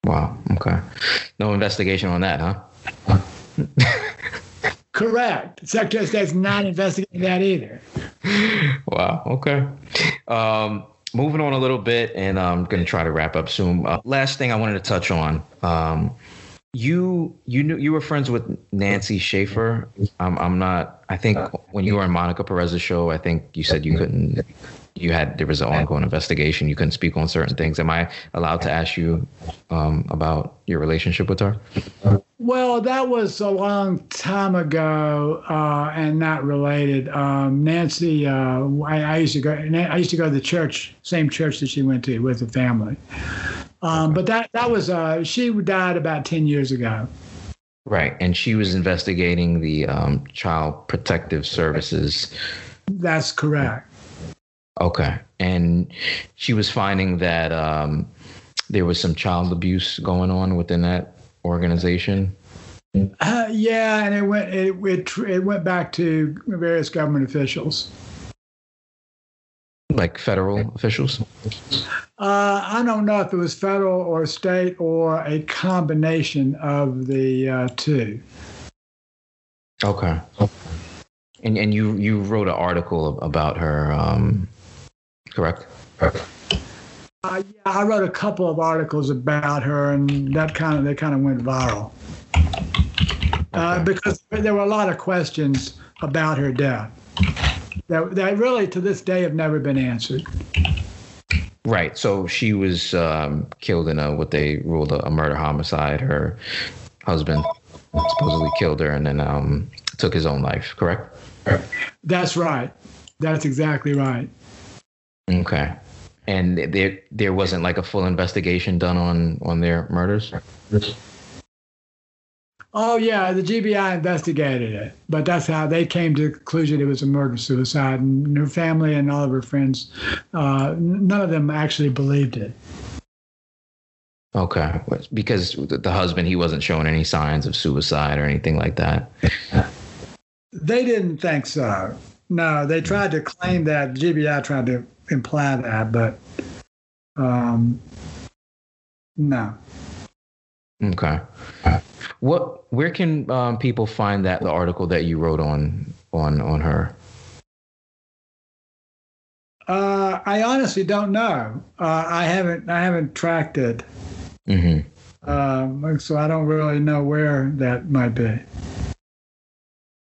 A: Wow. Okay. No investigation on that, huh? [LAUGHS]
B: Correct. Secretary of State's not investigating that either.
A: Wow. Okay. Um, moving on a little bit, and I'm going to try to wrap up soon. Uh, last thing I wanted to touch on. Um, you you knew you were friends with Nancy Schaefer. I'm I'm not. I think when you were on Monica Perez's show, I think you said you couldn't. You had there was an ongoing investigation. You couldn't speak on certain things. Am I allowed to ask you um, about your relationship with her?
B: Well, that was a long time ago uh, and not related. Um, Nancy, uh, I, I, used to go. I used to go to the church, same church that she went to with the family. Um, but that that was uh, she died about ten years ago.
A: Right, and she was investigating the um, Child Protective Services.
B: That's correct.
A: Okay, and she was finding that um, there was some child abuse going on within that organization.
B: Uh, yeah, and it went it, it it went back to various government officials
A: like federal officials?
B: Uh, I don't know if it was federal or state or a combination of the uh, two.
A: Okay. And and you you wrote an article about her, um, correct?
B: Uh, yeah, I wrote a couple of articles about her, and that kind of they kind of went viral uh, okay. because there were a lot of questions about her death that, that really to this day have never been answered.
A: Right. So she was um, killed in a what they ruled a, a, murder homicide. Her husband supposedly killed her and then um, took his own life. Correct.
B: That's right. That's exactly right.
A: Okay. And there there wasn't like a full investigation done on on their murders.
B: Oh yeah, the GBI investigated it, but that's how they came to the conclusion it was a murder suicide, and her family and all of her friends, uh, none of them actually believed it.
A: Okay, because the husband he wasn't showing any signs of suicide or anything like that.
B: They didn't think so. No, they tried to claim that GBI tried to imply that, but um, no.
A: Okay. What? Where can um, people find that the article that you wrote on on on her?
B: Uh, I honestly don't know. Uh, I haven't I haven't tracked it. Mm-hmm. Um, so I don't really know where that might be.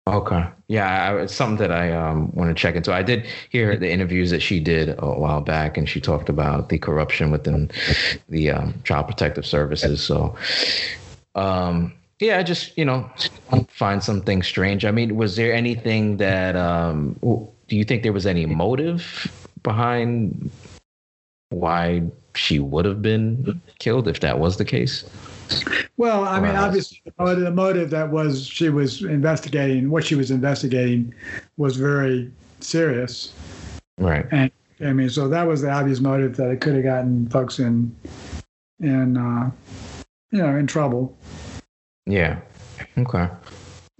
A: Okay. Yeah, it's something that I um, want to check into. I did hear the interviews that she did a while back, and she talked about the corruption within the um, Child Protective Services. So, um, yeah, I just you know find something strange. I mean, was there anything that um, do you think there was any motive behind why she would have been killed if that was the case?
B: Well, I mean, obviously, the motive that was she was investigating, what she was investigating, was very serious.
A: Right.
B: And I mean, so that was the obvious motive that it could have gotten folks in, in, uh, you know, in trouble.
A: Yeah. Okay.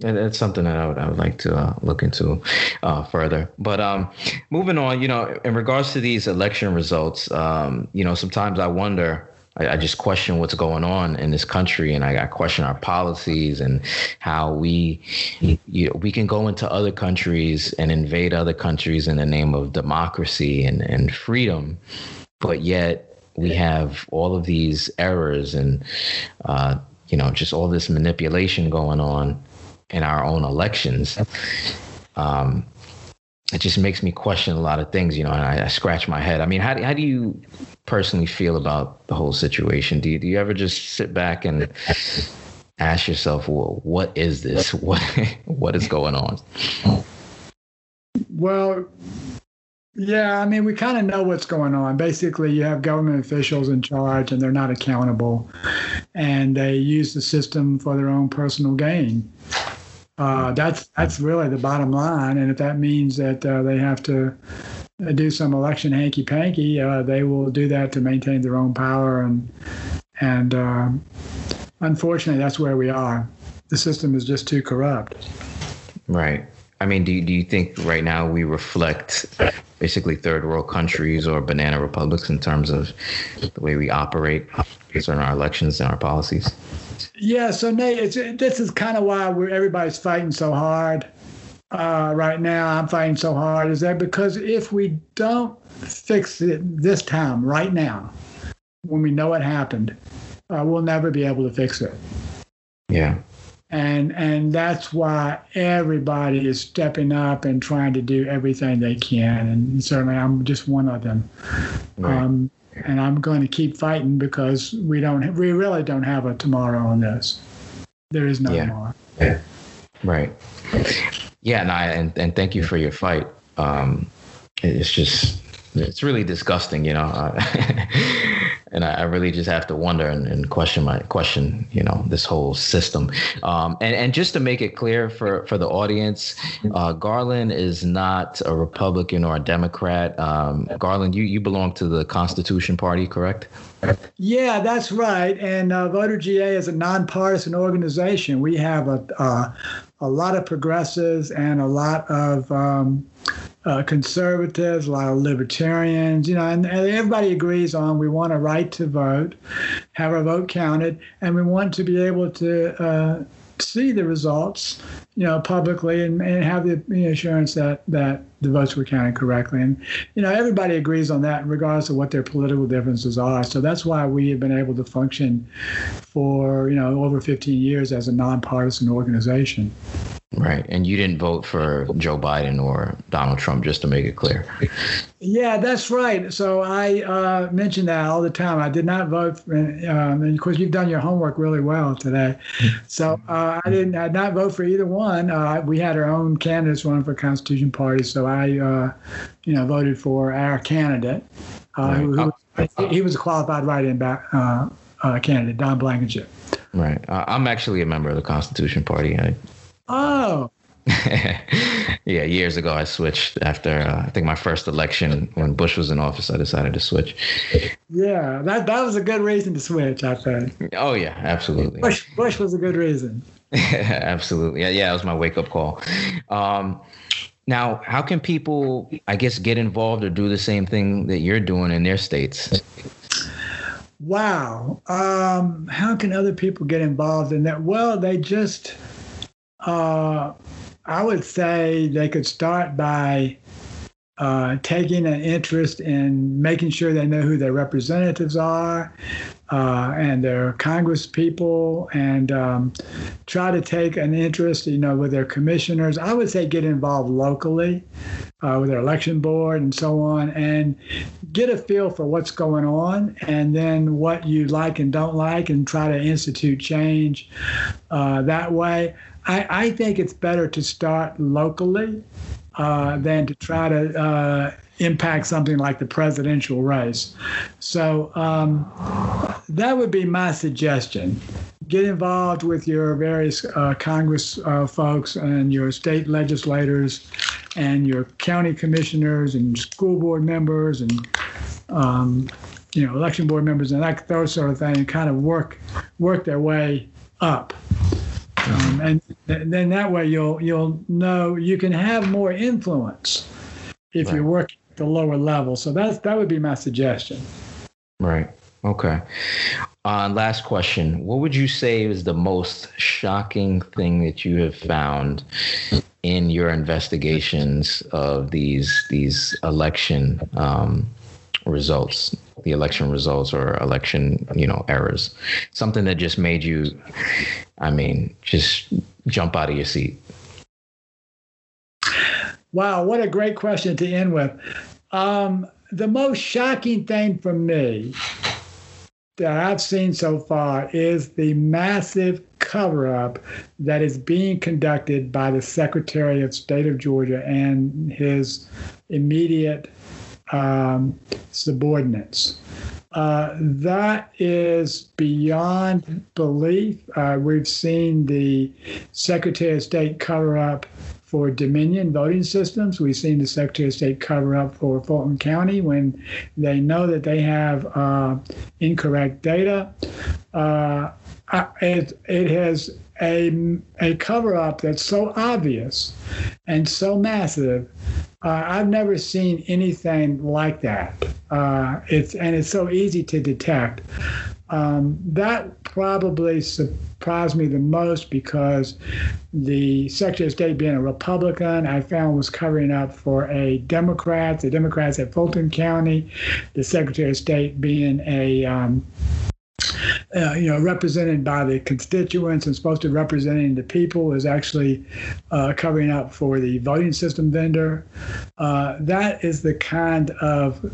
A: And it's something that I would I would like to uh, look into uh, further. But um, moving on, you know, in regards to these election results, um, you know, sometimes I wonder I, I, just question what's going on in this country, and I, I question our policies and how we, you know, we can go into other countries and invade other countries in the name of democracy and, and freedom, but yet we have all of these errors and, uh, you know, just all this manipulation going on in our own elections. Um, it just makes me question a lot of things, you know, and I, I scratch my head. I mean, how do, how do you personally feel about the whole situation? Do you, do you ever just sit back and ask yourself, well, what is this? [LAUGHS] What what is going on?
B: Well, Yeah, I mean, we kind of know what's going on. Basically, you have government officials in charge and they're not accountable, and they use the system for their own personal gain. Uh, that's that's really the bottom line. And if that means that uh, they have to do some election hanky panky, uh, they will do that to maintain their own power. And and um, unfortunately, that's where we are. The system is just too corrupt.
A: Right. I mean, do you, do you think right now we reflect basically third world countries or banana republics in terms of the way we operate based on our elections and our policies?
B: Yeah. So Nate, this is kind of why we're, everybody's fighting so hard uh, right now. I'm fighting so hard. Is that because if we don't fix it this time, right now, when we know what happened, uh, we'll never be able to fix it.
A: Yeah
B: and and that's why everybody is stepping up and trying to do everything they can and certainly i'm just one of them right. um, and i'm going to keep fighting because we don't we really don't have a tomorrow on this. There is no yeah. tomorrow
A: yeah. right. Yeah and i and, and thank you for your fight. Um, it's just it's really disgusting you know [LAUGHS] and I, I, really just have to wonder and, and, question my question, you know, this whole system. Um, and and just to make it clear for for the audience, uh, Garland is not a Republican or a Democrat. Um, Garland, you you belong to the Constitution Party, correct?
B: Yeah, that's right. And uh, Voter GA is a nonpartisan organization. We have a uh, a lot of progressives and a lot of um, uh, conservatives, a lot of libertarians, you know, and, and, everybody agrees on we want a right to vote, have our vote counted, and we want to be able to uh, see the results, you know, publicly and, and have the assurance that that the votes were counted correctly. And you know, everybody agrees on that, regardless of what their political differences are. So that's why we have been able to function for you know over 15 years as a nonpartisan organization.
A: Right. And you didn't vote for Joe Biden or Donald Trump, just to make it clear.
B: Yeah, that's right. So I uh, mention that all the time. I did not vote, for, um, and of course, you've done your homework really well today. So uh, I didn't I did not vote for either one. Uh, we had our own candidates running for Constitution Party, so I, uh, you know, voted for our candidate. Uh, right. Who, who, he was a qualified write-in back, uh, candidate, Don Blankenship.
A: Right. I'm actually a member of the Constitution Party. I
B: Oh. [LAUGHS]
A: yeah, years ago I switched after uh, I think my first election when Bush was in office. I decided to switch.
B: Yeah, that that was a good reason to switch. I think.
A: Oh yeah, absolutely.
B: Bush Bush was a good reason. [LAUGHS]
A: absolutely. Yeah, yeah, it was my wake up call. Um, now, how can people, I guess, get involved or do the same thing that you're doing in their states?
B: Wow. Um, how can other people get involved in that? Well, they just uh, I would say they could start by uh, taking an interest in making sure they know who their representatives are uh, and their Congress people and um, try to take an interest, you know, with their commissioners. I would say get involved locally uh, with their election board and so on and get a feel for what's going on and then what you like and don't like and try to institute change uh, that way. I, I think it's better to start locally uh, than to try to uh, impact something like the presidential race. So um, that would be my suggestion. Get involved with your various uh, Congress uh, folks and your state legislators and your county commissioners and school board members and um, you know election board members and that those sort of things and kind of work work their way up. Um, and, and then that way you'll you'll know you can have more influence if right. you're working at the lower level. So that's that would be my suggestion.
A: Right. Okay. Uh, last question. What would you say is the most shocking thing that you have found in your investigations of these these election um, results, the election results or election, you know, errors? Something that just made you, I mean, just jump out of your seat.
B: Wow, what a great question to end with. Um, the most shocking thing for me that I've seen so far is the massive cover up that is being conducted by the Secretary of State of Georgia and his immediate um, subordinates. Uh, that is beyond belief. Uh, we've seen the Secretary of State cover up for Dominion voting systems. We've seen the Secretary of State cover up for Fulton County when they know that they have uh, incorrect data. Uh, it, it has a, a cover up that's so obvious and so massive. Uh, I've never seen anything like that. Uh, it's and it's so easy to detect. Um, that probably surprised me the most because the Secretary of State, being a Republican, I found was covering up for a Democrat. The Democrats at Fulton County, the Secretary of State being a um, uh, you know, represented by the constituents and supposed to be representing the people is actually uh, covering up for the voting system vendor. Uh, that is the kind of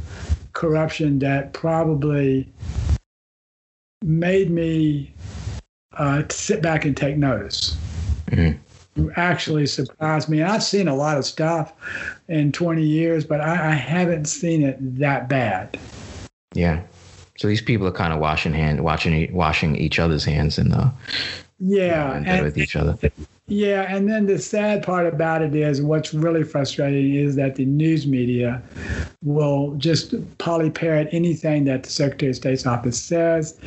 B: corruption that probably made me uh, sit back and take notice. Mm-hmm. Actually surprised me. And I've seen a lot of stuff in 20 years, but I, I haven't seen it that bad.
A: Yeah. So these people are kind of washing hand, washing washing each other's hands and uh,
B: yeah,
A: and, and with each other.
B: Yeah, and then the sad part about it is what's really frustrating is that the news media will just polyparrot anything that the Secretary of State's office says.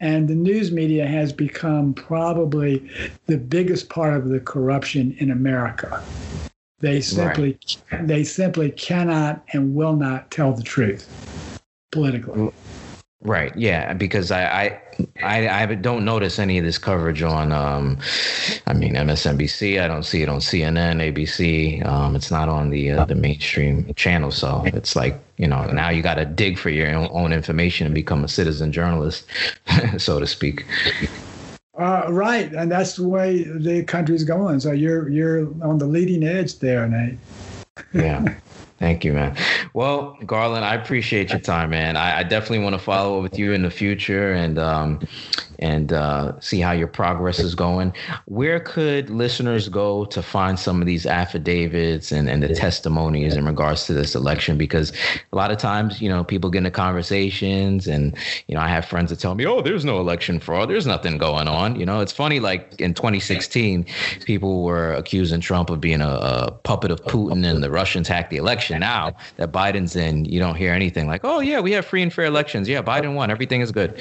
B: And the news media has become probably the biggest part of the corruption in America. They simply right. they simply cannot and will not tell the truth politically.
A: Right. Yeah. Because I, I, I, I don't notice any of this coverage on, um, I mean, MSNBC. I don't see it on CNN, ABC. Um, it's not on the uh, the mainstream channel. So it's like you know now you got to dig for your own information and become a citizen journalist, [LAUGHS] so to speak.
B: Uh, right, and that's the way the country's going. So you're you're on the leading edge there, Nate.
A: yeah. [LAUGHS] Thank you, man. Well, Garland, I appreciate your time, man. I, I definitely want to follow up with you in the future and um, and uh, see how your progress is going. Where could listeners go to find some of these affidavits and, and the testimonies in regards to this election? Because a lot of times, you know, people get into conversations, and you know, I have friends that tell me, "Oh, there's no election fraud. There's nothing going on." You know, it's funny. Like in 2016, people were accusing Trump of being a, a puppet of Putin, and the Russians hacked the election now that Biden's in, you don't hear anything like, "Oh yeah, we have free and fair elections. Yeah, Biden won. Everything is good."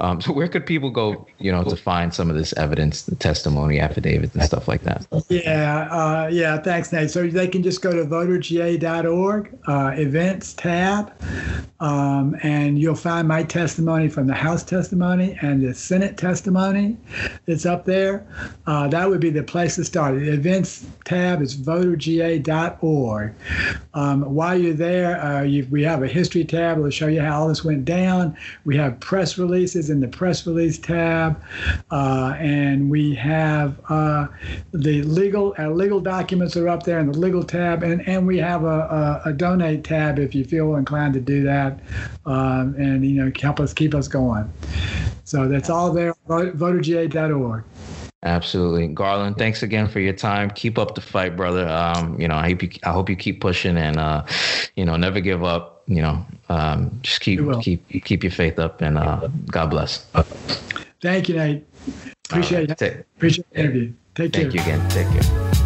A: Um, so where could people go, you know, to find some of this evidence, the testimony, affidavits, and stuff like that?
B: Yeah, uh, yeah. Thanks, Nate. So they can just go to voterga.org uh, events tab, um, and you'll find my testimony from the House testimony and the Senate testimony that's up there. Uh, that would be the place to start. The events tab is voterga.org. Um, while you're there, uh, you, we have a history tab. It'll show you how all this went down. We have press releases in the press release tab, uh, and we have uh, the legal our legal documents are up there in the legal tab, and, and we have a, a, a donate tab if you feel inclined to do that, um, and you know help us keep us going. So that's all there. Voterga.org.
A: Absolutely, Garland. Thanks again for your time. Keep up the fight, brother. Um, you know, I hope you, I hope you keep pushing and uh, you know, never give up. You know, um, just keep keep keep your faith up, and uh, God bless.
B: Thank you, Nate. Appreciate right. it. Appreciate the interview. Take
A: Thank
B: care.
A: Thank you again. Take care.